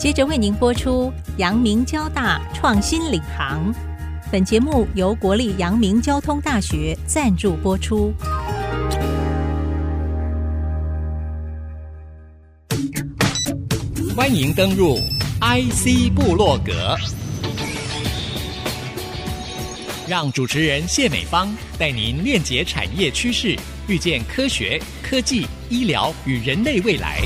接着为您播出阳明交大创新领航。本节目由国立阳明交通大学赞助播出。欢迎登入 IC 部落格，让主持人谢美芳带您链接产业趋势，预见科学、科技、医疗与人类未来。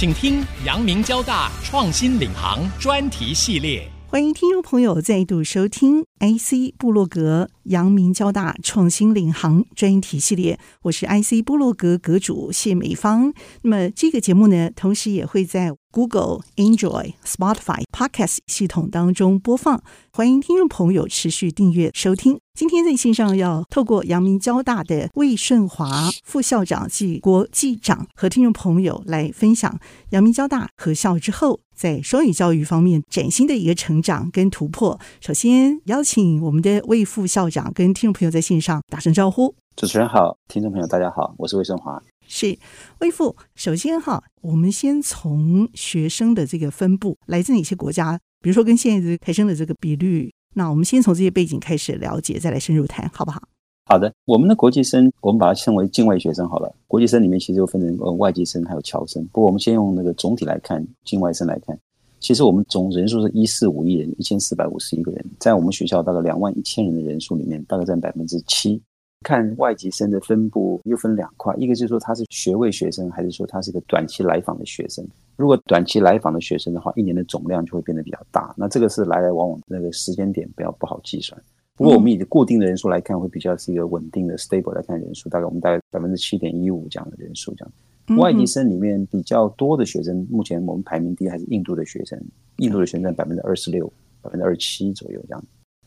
请听阳明交大创新领航专题系列。欢迎听众朋友再度收听 IC 部落格阳明交大创新领航专题系列，我是 IC 部落格阁主谢美芳。那么这个节目呢，同时也会在 Google、Android、Spotify、Podcast 系统当中播放。欢迎听众朋友持续订阅收听。今天在线上要透过阳明交大的魏顺华副校长暨国际长和听众朋友来分享阳明交大合校之后在双语教育方面崭新的一个成长跟突破。首先邀请我们的魏副校长跟听众朋友在线上打声招呼。主持人好，听众朋友大家好，我是魏胜华。是魏副，首先哈，我们先从学生的这个分布来自哪些国家，比如说跟现在的台生的这个比率。那我们先从这些背景开始了解，再来深入谈，好不好？好的，我们的国际生，我们把它称为境外学生好了。国际生里面其实又分成呃外籍生还有侨生。不过我们先用那个总体来看，境外生来看，其实我们总人数是一四五亿人，一千四百五十一个人，在我们学校大概两万一千人的人数里面，大概占百分之七。看外籍生的分布又分两块，一个就是说他是学位学生，还是说他是一个短期来访的学生。如果短期来访的学生的话，一年的总量就会变得比较大。那这个是来来往往那个时间点比较不好计算。不过我们以固定的人数来看，会比较是一个稳定的 stable 来看人数，大概我们大概百分之七点一五这样的人数这样。外籍生里面比较多的学生，目前我们排名第一还是印度的学生，印度的学生百分之二十六、百分之二十七左右这样。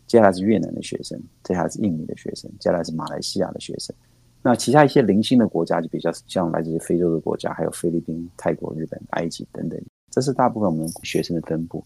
接下来是越南的学生，接下来是印尼的学生，接下来是马来西亚的学生。那其他一些零星的国家就比较像来自于非洲的国家，还有菲律宾、泰国、日本、埃及等等。这是大部分我们学生的分布，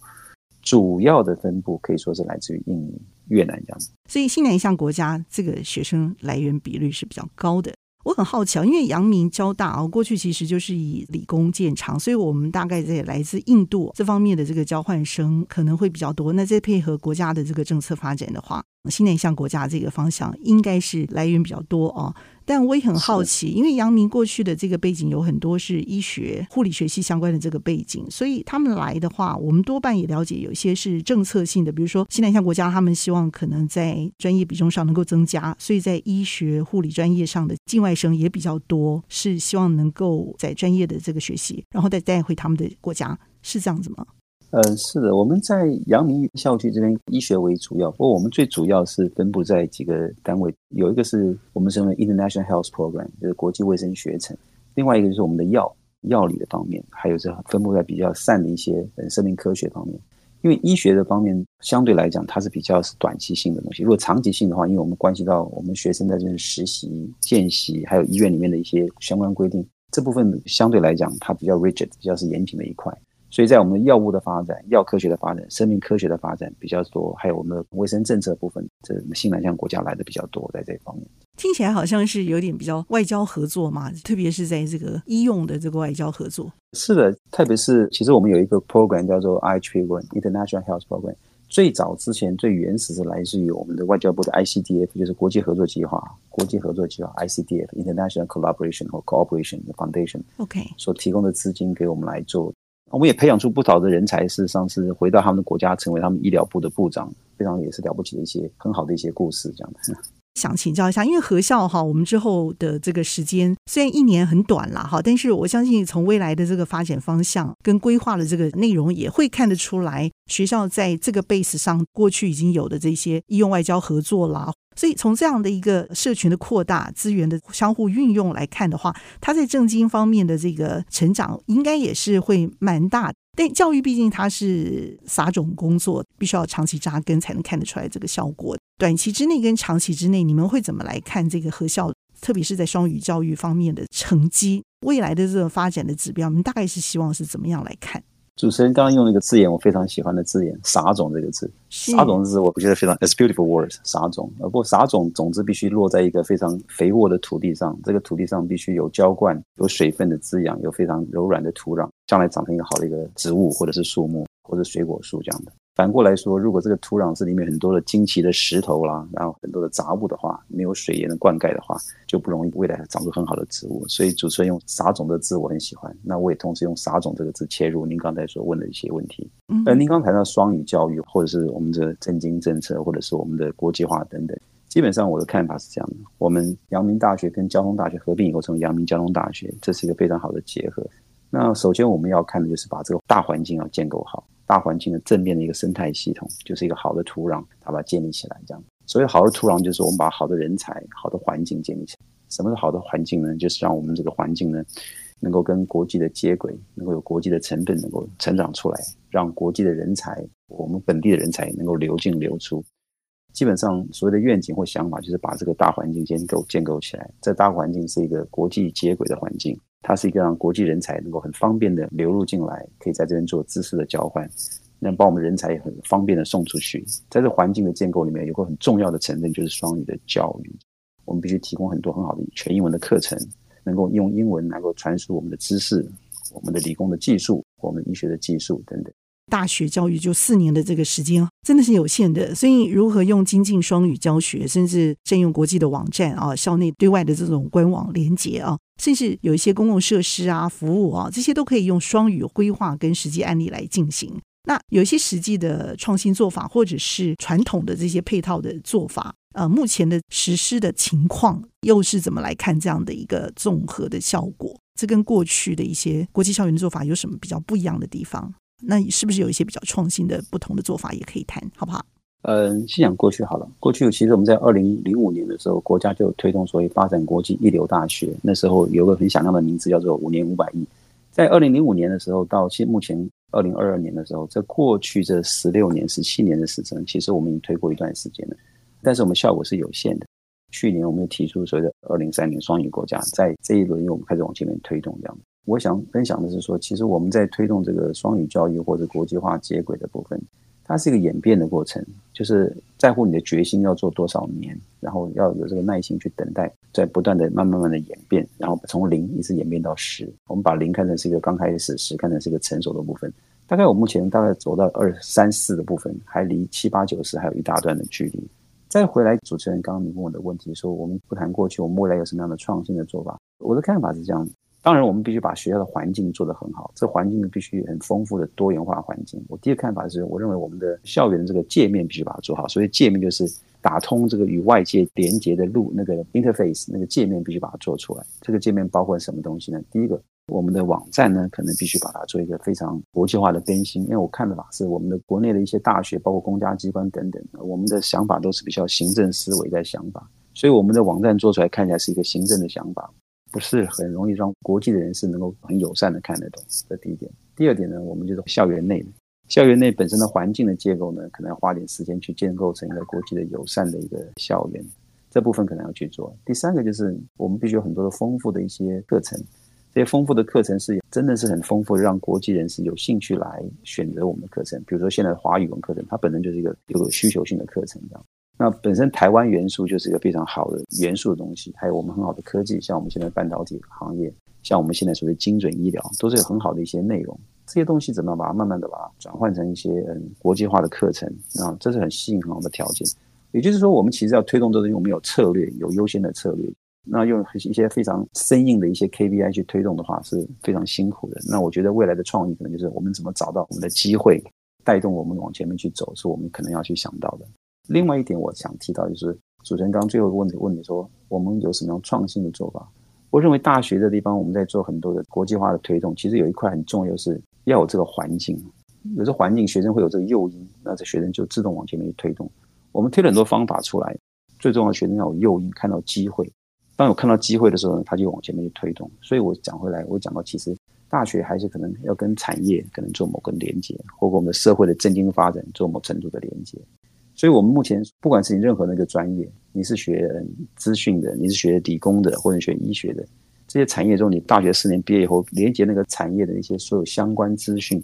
主要的分布可以说是来自于印尼、越南这样子。所以，新南向国家这个学生来源比率是比较高的。我很好奇啊，因为阳明交大啊，过去其实就是以理工见长，所以我们大概在来自印度这方面的这个交换生可能会比较多。那再配合国家的这个政策发展的话，新南向国家这个方向应该是来源比较多啊。但我也很好奇，因为杨明过去的这个背景有很多是医学、护理学系相关的这个背景，所以他们来的话，我们多半也了解有一些是政策性的，比如说西南向国家，他们希望可能在专业比重上能够增加，所以在医学、护理专业上的境外生也比较多，是希望能够在专业的这个学习，然后再带回他们的国家，是这样子吗？呃，是的，我们在阳明校区这边医学为主要，不过我们最主要是分布在几个单位，有一个是我们称为 International Health Program，就是国际卫生学程；另外一个就是我们的药药理的方面，还有是分布在比较散的一些生命科学方面。因为医学的方面相对来讲，它是比较是短期性的东西。如果长期性的话，因为我们关系到我们学生在这实习、见习，还有医院里面的一些相关规定，这部分相对来讲它比较 rigid，比较是严谨的一块。所以在我们的药物的发展、药科学的发展、生命科学的发展比较多，还有我们的卫生政策部分，这新南向国家来的比较多，在这一方面。听起来好像是有点比较外交合作嘛，特别是在这个医用的这个外交合作。是的，特别是其实我们有一个 program 叫做 IHP，International Health Program。最早之前最原始是来自于我们的外交部的 ICDF，就是国际合作计划，国际合作计划 ICDF，International Collaboration 或 Cooperation Foundation。OK，所提供的资金给我们来做。我们也培养出不少的人才，事实上是回到他们的国家，成为他们医疗部的部长，非常也是了不起的一些很好的一些故事，这样子。想请教一下，因为合校哈，我们之后的这个时间虽然一年很短了哈，但是我相信从未来的这个发展方向跟规划的这个内容，也会看得出来，学校在这个 base 上过去已经有的这些医用外交合作啦。所以从这样的一个社群的扩大、资源的相互运用来看的话，它在政经方面的这个成长应该也是会蛮大。但教育毕竟它是撒种工作，必须要长期扎根才能看得出来这个效果。短期之内跟长期之内，你们会怎么来看这个合校，特别是在双语教育方面的成绩？未来的这个发展的指标，你们大概是希望是怎么样来看？主持人刚刚用了一个字眼，我非常喜欢的字眼“撒种”这个字。撒种字，我觉得非常 “it's beautiful words”。撒种，不过撒种种子必须落在一个非常肥沃的土地上，这个土地上必须有浇灌、有水分的滋养，有非常柔软的土壤。将来长成一个好的一个植物，或者是树木，或者水果树这样的。反过来说，如果这个土壤是里面很多的惊奇的石头啦，然后很多的杂物的话，没有水源的灌溉的话，就不容易未来长出很好的植物。所以主持人用撒种的字我很喜欢，那我也同时用撒种这个字切入您刚才所问的一些问题。嗯，而您刚才谈到双语教育，或者是我们的政经政策，或者是我们的国际化等等，基本上我的看法是这样的：我们阳明大学跟交通大学合并以后，成为阳明交通大学，这是一个非常好的结合。那首先我们要看的就是把这个大环境要建构好。大环境的正面的一个生态系统，就是一个好的土壤，把它建立起来。这样，所谓好的土壤，就是我们把好的人才、好的环境建立起来。什么是好的环境呢？就是让我们这个环境呢，能够跟国际的接轨，能够有国际的成分，能够成长出来，让国际的人才、我们本地的人才能够流进流出。基本上，所谓的愿景或想法，就是把这个大环境建构建构起来。这大环境是一个国际接轨的环境。它是一个让国际人才能够很方便的流入进来，可以在这边做知识的交换，能把我们人才也很方便的送出去。在这环境的建构里面，有个很重要的成分就是双语的教育。我们必须提供很多很好的全英文的课程，能够用英文能够传输我们的知识、我们的理工的技术、我们医学的技术等等。大学教育就四年的这个时间真的是有限的，所以如何用精进双语教学，甚至占用国际的网站啊，校内对外的这种官网连接啊，甚至有一些公共设施啊、服务啊，这些都可以用双语规划跟实际案例来进行。那有一些实际的创新做法，或者是传统的这些配套的做法，呃，目前的实施的情况又是怎么来看这样的一个综合的效果？这跟过去的一些国际校园的做法有什么比较不一样的地方？那是不是有一些比较创新的不同的做法也可以谈，好不好？嗯，先讲过去好了。过去其实我们在二零零五年的时候，国家就推动所谓发展国际一流大学，那时候有个很响亮的名字叫做“五年五百亿”。在二零零五年的时候到现目前二零二二年的时候，在过去这十六年、十七年的时间，其实我们已经推过一段时间了，但是我们效果是有限的。去年我们又提出所谓的“二零三零双语国家”，在这一轮我们开始往前面推动这样。我想分享的是说，其实我们在推动这个双语教育或者国际化接轨的部分，它是一个演变的过程，就是在乎你的决心要做多少年，然后要有这个耐心去等待，在不断的慢慢慢的演变，然后从零一直演变到十。我们把零看成是一个刚开始，十看成是一个成熟的部分。大概我目前大概走到二三四的部分，还离七八九十还有一大段的距离。再回来，主持人刚刚你问我的问题说，我们不谈过去，我们未来有什么样的创新的做法？我的看法是这样。当然，我们必须把学校的环境做得很好，这环境必须很丰富的多元化环境。我第一个看法是，我认为我们的校园的这个界面必须把它做好。所以界面就是打通这个与外界连接的路，那个 interface 那个界面必须把它做出来。这个界面包括什么东西呢？第一个，我们的网站呢，可能必须把它做一个非常国际化的更新。因为我看的法是，我们的国内的一些大学，包括公家机关等等，我们的想法都是比较行政思维在想法，所以我们的网站做出来看起来是一个行政的想法。不是很容易让国际的人士能够很友善的看得懂，这第一点。第二点呢，我们就是校园内，校园内本身的环境的结构呢，可能要花点时间去建构成一个国际的友善的一个校园，这部分可能要去做。第三个就是我们必须有很多的丰富的一些课程，这些丰富的课程是真的是很丰富，让国际人士有兴趣来选择我们的课程。比如说现在华语文课程，它本身就是一个有需求性的课程，这样。那本身台湾元素就是一个非常好的元素的东西，还有我们很好的科技，像我们现在半导体行业，像我们现在所谓精准医疗，都是有很好的一些内容。这些东西怎么样把它慢慢的把它转换成一些嗯国际化的课程啊，这是很吸引很好的条件。也就是说，我们其实要推动这个东西，我们有策略，有优先的策略。那用一些非常生硬的一些 KPI 去推动的话，是非常辛苦的。那我觉得未来的创意可能就是我们怎么找到我们的机会，带动我们往前面去走，是我们可能要去想到的。另外一点，我想提到就是主持人刚刚最后一个问题问你说，我们有什么样创新的做法？我认为大学的地方，我们在做很多的国际化的推动，其实有一块很重要，是要有这个环境。有这环境，学生会有这个诱因，那这学生就自动往前面去推动。我们推了很多方法出来，最重要的学生要有诱因，看到机会。当有看到机会的时候呢，他就往前面去推动。所以我讲回来，我讲到其实大学还是可能要跟产业可能做某个连接，或者我们的社会的政经发展做某程度的连接。所以，我们目前不管是你任何那个专业，你是学资讯的，你是学理工的，或者学医学的，这些产业中，你大学四年毕业以后，连接那个产业的一些所有相关资讯、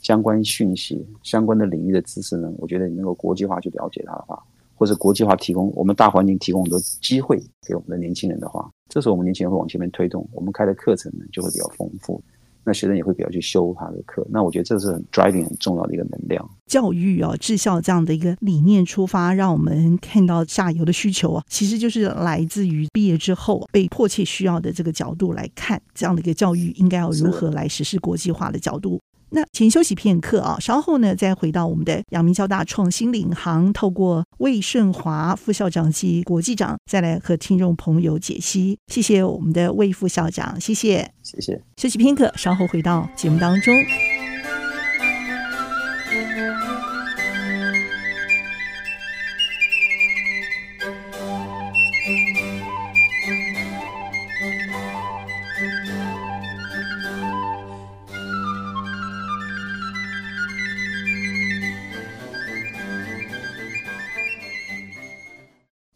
相关讯息、相关的领域的知识呢，我觉得你能够国际化去了解它的话，或者国际化提供我们大环境提供很多机会给我们的年轻人的话，这时候我们年轻人会往前面推动，我们开的课程呢就会比较丰富。那学生也会比较去修他的课。那我觉得这是很 driving 很重要的一个能量。教育啊，治校这样的一个理念出发，让我们看到下游的需求啊，其实就是来自于毕业之后被迫切需要的这个角度来看，这样的一个教育应该要如何来实施国际化的角度。那请休息片刻啊，稍后呢再回到我们的阳明交大创新领航，透过魏顺华副校长及国际长，再来和听众朋友解析。谢谢我们的魏副校长，谢谢，谢谢。休息片刻，稍后回到节目当中。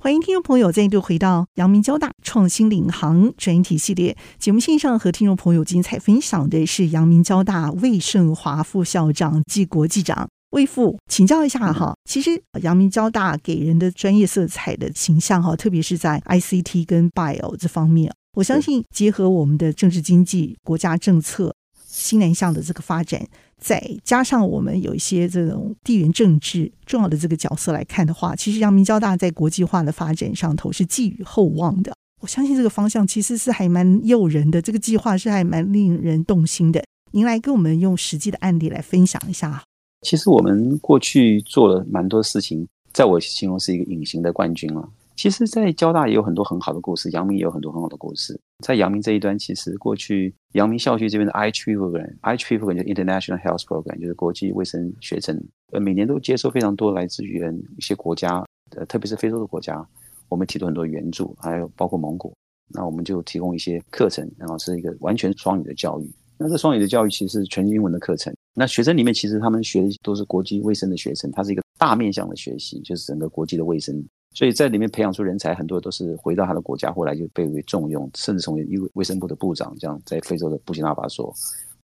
欢迎听众朋友再度回到阳明交大创新领航专题系列节目线上，和听众朋友精彩分享的是阳明交大魏胜华副校长暨国际长魏副，请教一下哈，其实阳明交大给人的专业色彩的形象哈，特别是在 ICT 跟 Bio 这方面，我相信结合我们的政治经济、国家政策、新南向的这个发展。再加上我们有一些这种地缘政治重要的这个角色来看的话，其实阳明交大在国际化的发展上头是寄予厚望的。我相信这个方向其实是还蛮诱人的，这个计划是还蛮令人动心的。您来跟我们用实际的案例来分享一下。其实我们过去做了蛮多事情，在我心中是一个隐形的冠军了。其实，在交大也有很多很好的故事，阳明也有很多很好的故事。在阳明这一端，其实过去阳明校区这边的 IHP program，IHP program 就是 International Health Program，就是国际卫生学程，呃，每年都接受非常多来自于一些国家，呃，特别是非洲的国家，我们提供很多援助，还有包括蒙古，那我们就提供一些课程，然后是一个完全双语的教育。那这双语的教育其实是全英文的课程，那学生里面其实他们学的都是国际卫生的学生，它是一个大面向的学习，就是整个国际的卫生。所以在里面培养出人才，很多都是回到他的国家，后来就被为重用，甚至成为卫卫生部的部长。这样在非洲的布基纳法索，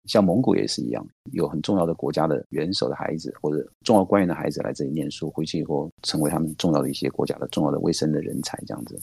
像蒙古也是一样，有很重要的国家的元首的孩子或者重要官员的孩子来这里念书，回去以后成为他们重要的一些国家的重要的卫生的人才。这样子，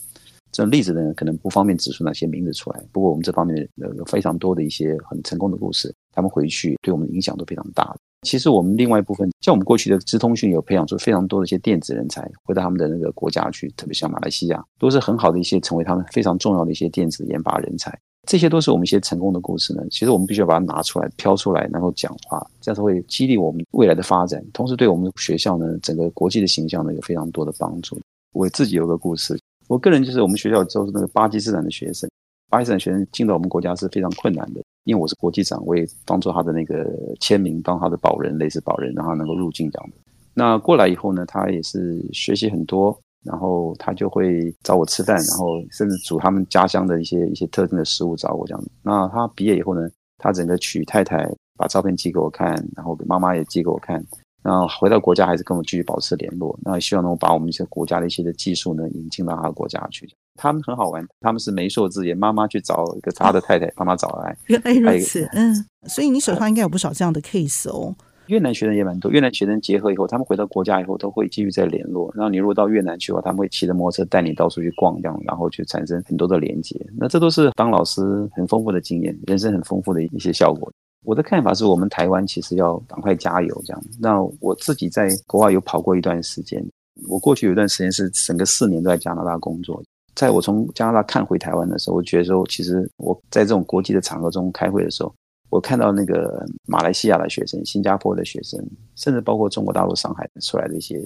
这种例子呢，可能不方便指出哪些名字出来。不过我们这方面有非常多的一些很成功的故事，他们回去对我们的影响都非常大。其实我们另外一部分，像我们过去的资通讯有培养出非常多的一些电子人才，回到他们的那个国家去，特别像马来西亚，都是很好的一些成为他们非常重要的一些电子研发人才。这些都是我们一些成功的故事呢。其实我们必须要把它拿出来、飘出来，然后讲话，这样才会激励我们未来的发展，同时对我们学校呢整个国际的形象呢有非常多的帮助。我自己有个故事，我个人就是我们学校都是那个巴基斯坦的学生，巴基斯坦学生进到我们国家是非常困难的。因为我是国际长，我也当做他的那个签名，当他的保人，类似保人，让他能够入境这样的。那过来以后呢，他也是学习很多，然后他就会找我吃饭，然后甚至煮他们家乡的一些一些特定的食物找我这样。那他毕业以后呢，他整个娶太太，把照片寄给我看，然后给妈妈也寄给我看。然后回到国家还是跟我继续保持联络。那希望能够把我们一些国家的一些的技术呢引进到他的国家去。他们很好玩，他们是媒妁之言，妈妈去找一个他的太太，帮他找来。原来如此，嗯，所以你手上应该有不少这样的 case 哦。越南学生也蛮多，越南学生结合以后，他们回到国家以后都会继续再联络。然后你如果到越南去的话，他们会骑着摩托车带你到处去逛，这样然后去产生很多的连接。那这都是当老师很丰富的经验，人生很丰富的一些效果。我的看法是我们台湾其实要赶快加油，这样。那我自己在国外有跑过一段时间，我过去有一段时间是整个四年都在加拿大工作。在我从加拿大看回台湾的时候，我觉得说，其实我在这种国际的场合中开会的时候，我看到那个马来西亚的学生、新加坡的学生，甚至包括中国大陆上海出来的一些人，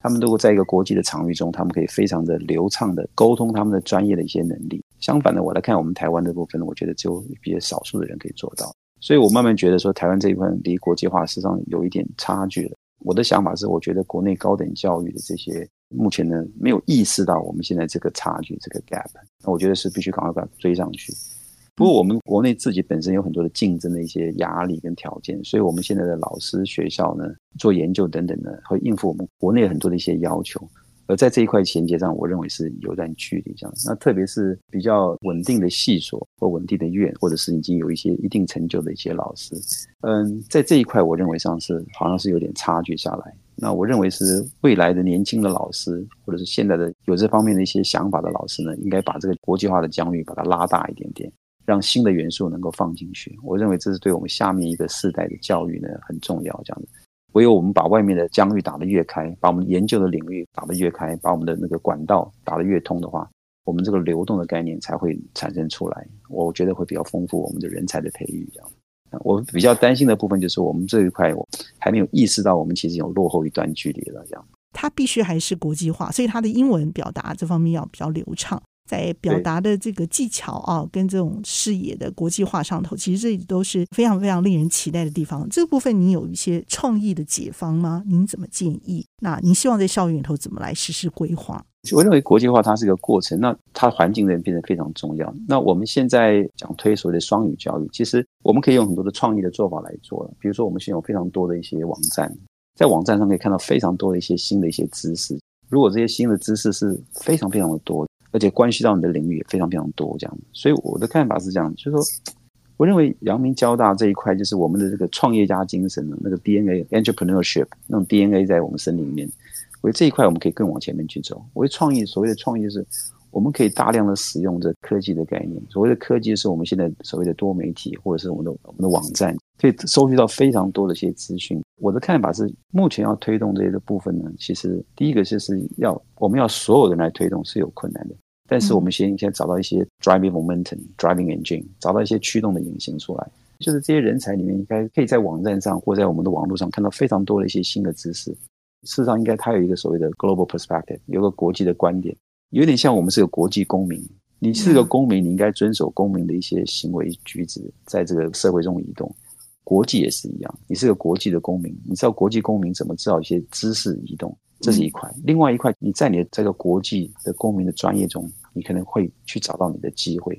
他们都会在一个国际的场域中，他们可以非常的流畅的沟通他们的专业的一些能力。相反的，我来看我们台湾的部分，我觉得只有比较少数的人可以做到。所以我慢慢觉得说，台湾这一部分离国际化实际上有一点差距了。我的想法是，我觉得国内高等教育的这些目前呢，没有意识到我们现在这个差距，这个 gap。那我觉得是必须赶快把它追上去。不过我们国内自己本身有很多的竞争的一些压力跟条件，所以我们现在的老师、学校呢，做研究等等呢，会应付我们国内很多的一些要求。而在这一块衔接上，我认为是有段距离这样。那特别是比较稳定的系所或稳定的院，或者是已经有一些一定成就的一些老师，嗯，在这一块我认为上是好像是有点差距下来。那我认为是未来的年轻的老师，或者是现在的有这方面的一些想法的老师呢，应该把这个国际化的疆域把它拉大一点点。让新的元素能够放进去。我认为这是对我们下面一个世代的教育呢很重要。这样子，唯有我们把外面的疆域打得越开，把我们研究的领域打得越开，把我们的那个管道打得越通的话，我们这个流动的概念才会产生出来。我觉得会比较丰富我们的人才的培育。这样，我比较担心的部分就是我们这一块还没有意识到，我们其实有落后一段距离了。这样，它必须还是国际化，所以它的英文表达这方面要比较流畅。在表达的这个技巧啊，跟这种视野的国际化上头，其实这里都是非常非常令人期待的地方。这个部分，您有一些创意的解方吗？您怎么建议？那您希望在校园里头怎么来实施规划？我认为国际化它是一个过程，那它环境的变得非常重要。那我们现在讲推所谓的双语教育，其实我们可以用很多的创意的做法来做了。比如说，我们现在有非常多的一些网站，在网站上可以看到非常多的一些新的一些知识。如果这些新的知识是非常非常的多。而且关系到你的领域也非常非常多，这样，所以我的看法是这样，就是说，我认为阳明交大这一块就是我们的这个创业家精神的那个 DNA，entrepreneurship 那种 DNA 在我们身里面，我觉得这一块我们可以更往前面去走。我觉得创意，所谓的创意就是我们可以大量的使用这科技的概念。所谓的科技是我们现在所谓的多媒体，或者是我们的我们的网站，可以收集到非常多的一些资讯。我的看法是，目前要推动这些的部分呢，其实第一个就是要我们要所有人来推动是有困难的，但是我们先先找到一些 driving momentum、driving engine，找到一些驱动的引擎出来，就是这些人才里面应该可以在网站上或在我们的网络上看到非常多的一些新的知识。事实上，应该它有一个所谓的 global perspective，有个国际的观点，有点像我们是个国际公民。你是个公民，你应该遵守公民的一些行为举止，在这个社会中移动。国际也是一样，你是个国际的公民，你知道国际公民怎么知道一些知识移动，这是一块。另外一块，你在你的这个国际的公民的专业中，你可能会去找到你的机会。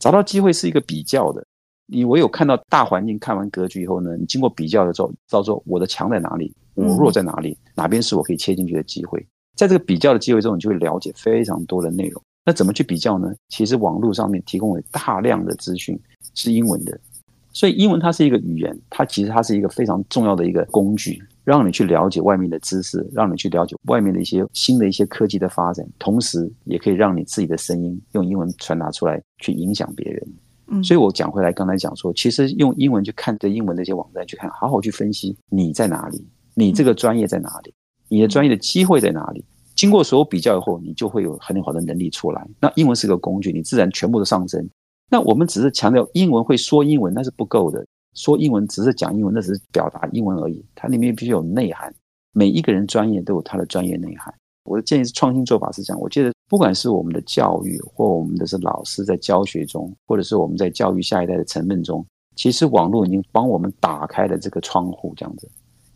找到机会是一个比较的，你唯有看到大环境，看完格局以后呢，你经过比较的时候，知道说我的强在哪里，我弱在哪里，哪边是我可以切进去的机会。在这个比较的机会中，你就会了解非常多的内容。那怎么去比较呢？其实网络上面提供了大量的资讯，是英文的。所以英文它是一个语言，它其实它是一个非常重要的一个工具，让你去了解外面的知识，让你去了解外面的一些新的一些科技的发展，同时也可以让你自己的声音用英文传达出来，去影响别人。嗯，所以我讲回来，刚才讲说，其实用英文去看这英文的一些网站去看，好好去分析你在哪里，你这个专业在哪里，你的专业的机会在哪里。经过所有比较以后，你就会有很好的能力出来。那英文是个工具，你自然全部都上升。那我们只是强调英文会说英文，那是不够的。说英文只是讲英文，那只是表达英文而已。它里面必须有内涵。每一个人专业都有他的专业内涵。我的建议是创新做法是这样。我觉得不管是我们的教育，或我们的是老师在教学中，或者是我们在教育下一代的成分中，其实网络已经帮我们打开了这个窗户，这样子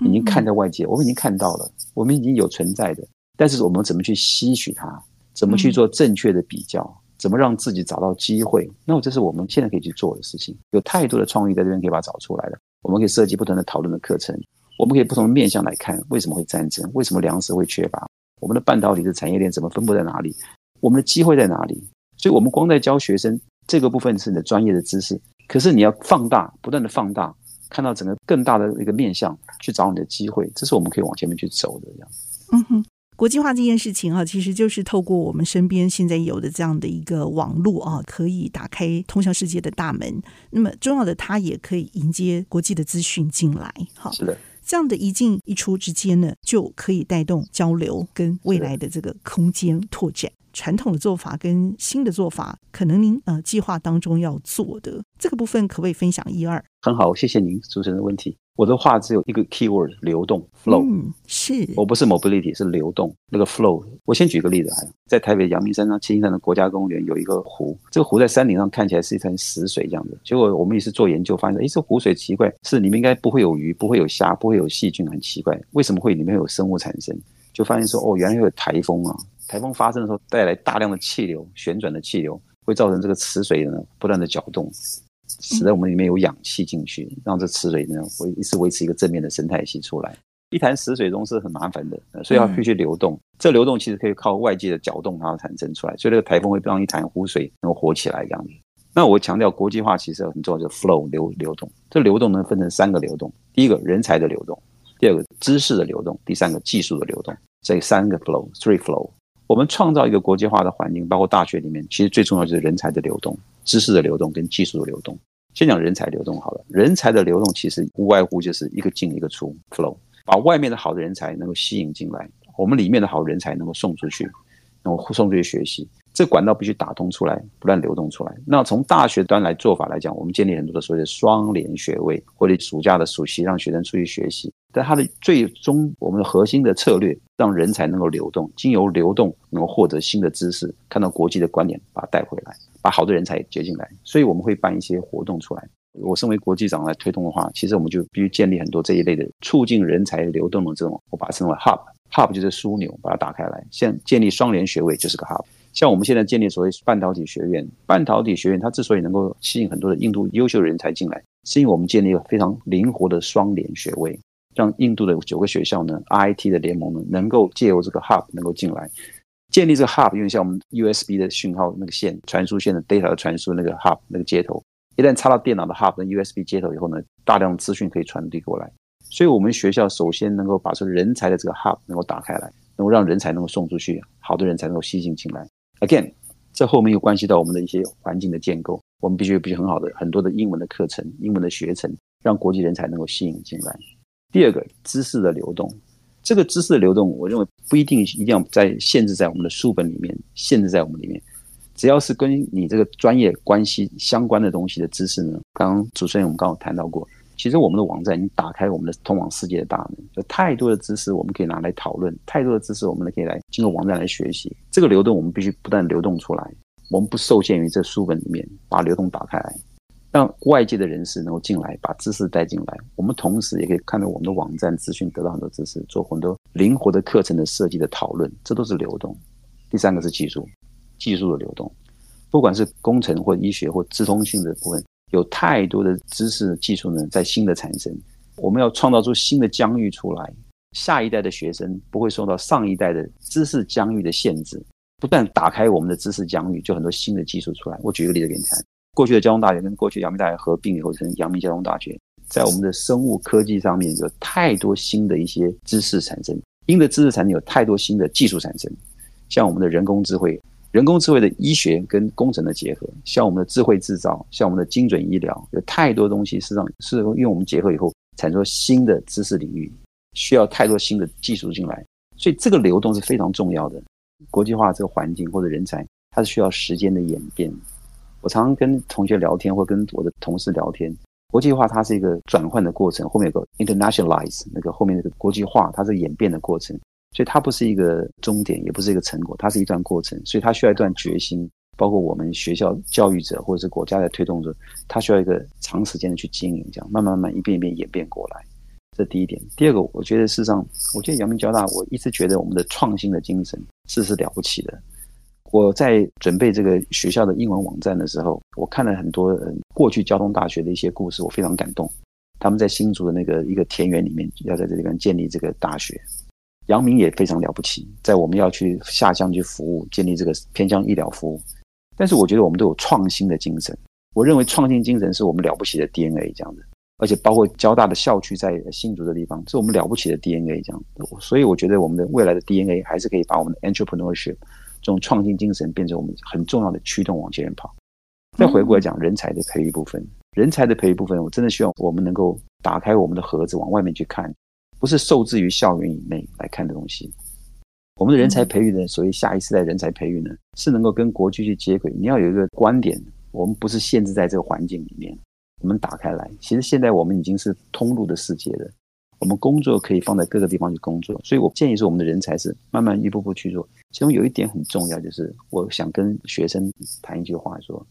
已经看到外界，我们已经看到了，我们已经有存在的。但是我们怎么去吸取它？怎么去做正确的比较？怎么让自己找到机会？那么这是我们现在可以去做的事情。有太多的创意在这边可以把它找出来了。我们可以设计不同的讨论的课程，我们可以不同的面向来看为什么会战争，为什么粮食会缺乏，我们的半导体的产业链怎么分布在哪里，我们的机会在哪里？所以，我们光在教学生这个部分是你的专业的知识，可是你要放大，不断的放大，看到整个更大的一个面向去找你的机会，这是我们可以往前面去走的这样。嗯哼。国际化这件事情啊，其实就是透过我们身边现在有的这样的一个网络啊，可以打开通向世界的大门。那么重要的，它也可以迎接国际的资讯进来。好，是的，这样的一进一出之间呢，就可以带动交流跟未来的这个空间拓展。传统的做法跟新的做法，可能您呃计划当中要做的这个部分，可不可以分享一二？很好，谢谢您主持人的问题。我的话只有一个 keyword：流动 （flow）。嗯，是我不是 mobility，是流动。那个 flow，我先举个例子，在台北阳明山上七星山的国家公园有一个湖，这个湖在山顶上看起来是一滩死水这样子。结果我们也是做研究发现，哎，这湖水奇怪，是里面应该不会有鱼，不会有虾，不会有细菌，很奇怪，为什么会里面有生物产生？就发现说，哦，原来有台风啊。台风发生的时候，带来大量的气流，旋转的气流会造成这个池水呢不断的搅动，使得我们里面有氧气进去，让这池水呢维一直维持一个正面的生态系出来。一潭死水中是很麻烦的，所以要必须流动。这流动其实可以靠外界的搅动它产生出来，所以这个台风会让一潭湖水能够活起来这样子。那我强调国际化其实很重要，就是 flow 流流动。这流动能分成三个流动：第一个人才的流动，第二个知识的流动，第三个技术的流动。这三个 flow，three flow。我们创造一个国际化的环境，包括大学里面，其实最重要就是人才的流动、知识的流动跟技术的流动。先讲人才流动好了，人才的流动其实无外乎就是一个进一个出 flow，把外面的好的人才能够吸引进来，我们里面的好人才能够送出去，能够送出去学习，这管道必须打通出来，不断流动出来。那从大学端来做法来讲，我们建立很多的所谓的双联学位，或者暑假的暑期让学生出去学习，但它的最终我们的核心的策略，让人才能够流动，经由流动能够获得新的知识，看到国际的观点，把它带回来。把好的人才接进来，所以我们会办一些活动出来。我身为国际长来推动的话，其实我们就必须建立很多这一类的促进人才流动的这种，我把它称为 hub，hub 就是枢纽，把它打开来。像建立双联学位就是个 hub。像我们现在建立所谓半导体学院，半导体学院它之所以能够吸引很多的印度优秀人才进来，是因为我们建立了非常灵活的双联学位，让印度的九个学校呢，IT 的联盟呢，能够借由这个 hub 能够进来。建立这个 hub，因为像我们 USB 的讯号那个线传输线的 data 的传输那个 hub 那个接头，一旦插到电脑的 hub 跟 USB 接头以后呢，大量资讯可以传递过来。所以，我们学校首先能够把这人才的这个 hub 能够打开来，能够让人才能够送出去，好的人才能够吸进进来。Again，这后面又关系到我们的一些环境的建构，我们必须必须很好的很多的英文的课程、英文的学程，让国际人才能够吸引进来。第二个，知识的流动。这个知识的流动，我认为不一定一定要在限制在我们的书本里面，限制在我们里面。只要是跟你这个专业关系相关的东西的知识呢，刚刚主持人我们刚好谈到过，其实我们的网站已经打开我们的通往世界的大门，有太多的知识我们可以拿来讨论，太多的知识我们可以来经过网站来学习。这个流动我们必须不断流动出来，我们不受限于这书本里面，把流动打开来。让外界的人士能够进来，把知识带进来。我们同时也可以看到我们的网站资讯，得到很多知识，做很多灵活的课程的设计的讨论，这都是流动。第三个是技术，技术的流动，不管是工程或医学或资通性的部分，有太多的知识技术呢在新的产生。我们要创造出新的疆域出来，下一代的学生不会受到上一代的知识疆域的限制，不断打开我们的知识疆域，就很多新的技术出来。我举一个例子给你看。过去的交通大学跟过去阳明大学合并以后成阳明交通大学，在我们的生物科技上面有太多新的一些知识产生，新的知识产生有太多新的技术产生，像我们的人工智慧、人工智慧的医学跟工程的结合，像我们的智慧制造，像我们的精准医疗，有太多东西实际上是因为我们结合以后产生新的知识领域，需要太多新的技术进来，所以这个流动是非常重要的。国际化这个环境或者人才，它是需要时间的演变。我常常跟同学聊天，或跟我的同事聊天。国际化它是一个转换的过程，后面有个 internationalize，那个后面那个国际化，它是演变的过程，所以它不是一个终点，也不是一个成果，它是一段过程，所以它需要一段决心。包括我们学校教育者或者是国家在推动着，它需要一个长时间的去经营，这样慢慢慢慢一遍一遍演变过来。这第一点。第二个，我觉得事实上，我觉得阳明交大，我一直觉得我们的创新的精神是是了不起的。我在准备这个学校的英文网站的时候，我看了很多过去交通大学的一些故事，我非常感动。他们在新竹的那个一个田园里面，要在这里边建立这个大学。杨明也非常了不起，在我们要去下乡去服务，建立这个偏乡医疗服务。但是我觉得我们都有创新的精神。我认为创新精神是我们了不起的 DNA 这样的，而且包括交大的校区在新竹的地方，是我们了不起的 DNA 这样。所以我觉得我们的未来的 DNA 还是可以把我们的 entrepreneurship。这种创新精神变成我们很重要的驱动往前跑。再回过来讲人才的培育部分，人才的培育部分，我真的希望我们能够打开我们的盒子，往外面去看，不是受制于校园以内来看的东西。我们的人才培育呢，所谓下一世代人才培育呢，是能够跟国际去接轨。你要有一个观点，我们不是限制在这个环境里面，我们打开来。其实现在我们已经是通路的世界了。我们工作可以放在各个地方去工作，所以我建议说，我们的人才是慢慢一步步去做。其中有一点很重要，就是我想跟学生谈一句话说：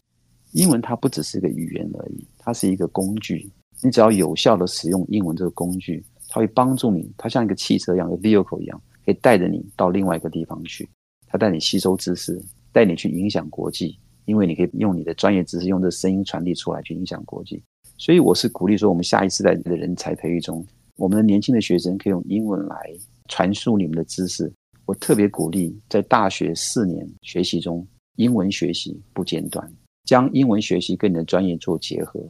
英文它不只是一个语言而已，它是一个工具。你只要有效地使用英文这个工具，它会帮助你，它像一个汽车一样，一个 vehicle 一样，可以带着你到另外一个地方去。它带你吸收知识，带你去影响国际，因为你可以用你的专业知识，用这声音传递出来，去影响国际。所以我是鼓励说，我们下一世代的人才培育中。我们的年轻的学生可以用英文来传输你们的知识。我特别鼓励在大学四年学习中，英文学习不间断，将英文学习跟你的专业做结合。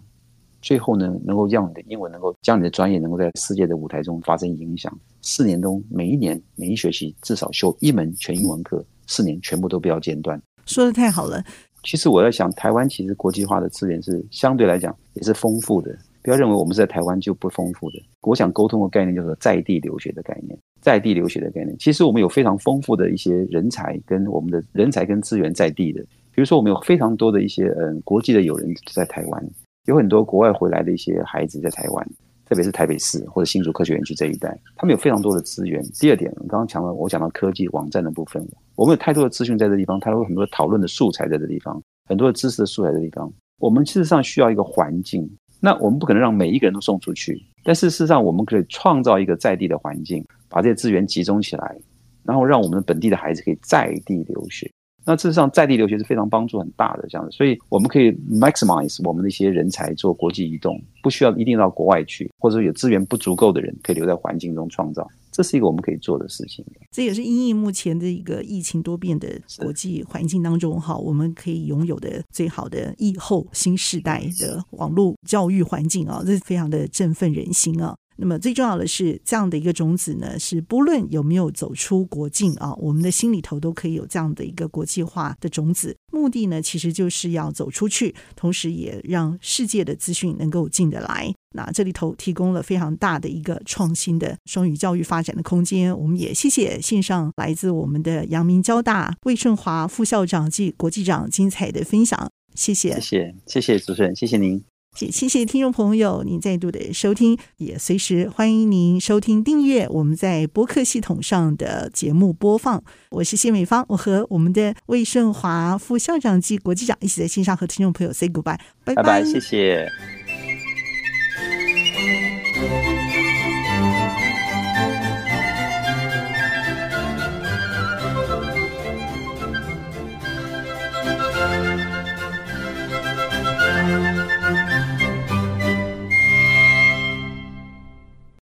最后呢，能够让你的英文能够将你的专业能够在世界的舞台中发生影响。四年中，每一年每一学期至少修一门全英文课，四年全部都不要间断。说的太好了。其实我在想，台湾其实国际化的资源是相对来讲也是丰富的。不要认为我们是在台湾就不丰富的。我想沟通的概念就是在地留学的概念，在地留学的概念。其实我们有非常丰富的一些人才，跟我们的人才跟资源在地的。比如说，我们有非常多的一些嗯国际的友人在台湾，有很多国外回来的一些孩子在台湾，特别是台北市或者新竹科学园区这一带，他们有非常多的资源。第二点，我刚刚讲了，我讲到科技网站的部分，我们有太多的资讯在这地方，太多很多讨论的素材在这地方，很多的知识的素材在这地方。我们事实上需要一个环境。那我们不可能让每一个人都送出去，但事实上我们可以创造一个在地的环境，把这些资源集中起来，然后让我们的本地的孩子可以在地留学。那事实上在地留学是非常帮助很大的，这样子，所以我们可以 maximize 我们的一些人才做国际移动，不需要一定到国外去，或者说有资源不足够的人可以留在环境中创造。这是一个我们可以做的事情。这也是因应目前的一个疫情多变的国际环境当中，哈，我们可以拥有的最好的疫后新时代的网络教育环境啊，这是非常的振奋人心啊。那么最重要的是，这样的一个种子呢，是不论有没有走出国境啊，我们的心里头都可以有这样的一个国际化的种子。目的呢，其实就是要走出去，同时也让世界的资讯能够进得来。那这里头提供了非常大的一个创新的双语教育发展的空间。我们也谢谢线上来自我们的阳明交大魏顺华副校长暨国际长精彩的分享。谢谢，谢谢，谢谢主持人，谢谢您。谢谢听众朋友，您再度的收听，也随时欢迎您收听订阅我们在播客系统上的节目播放。我是谢美芳，我和我们的魏顺华副校长及国际长一起在线上和听众朋友 say goodbye，拜拜，谢谢。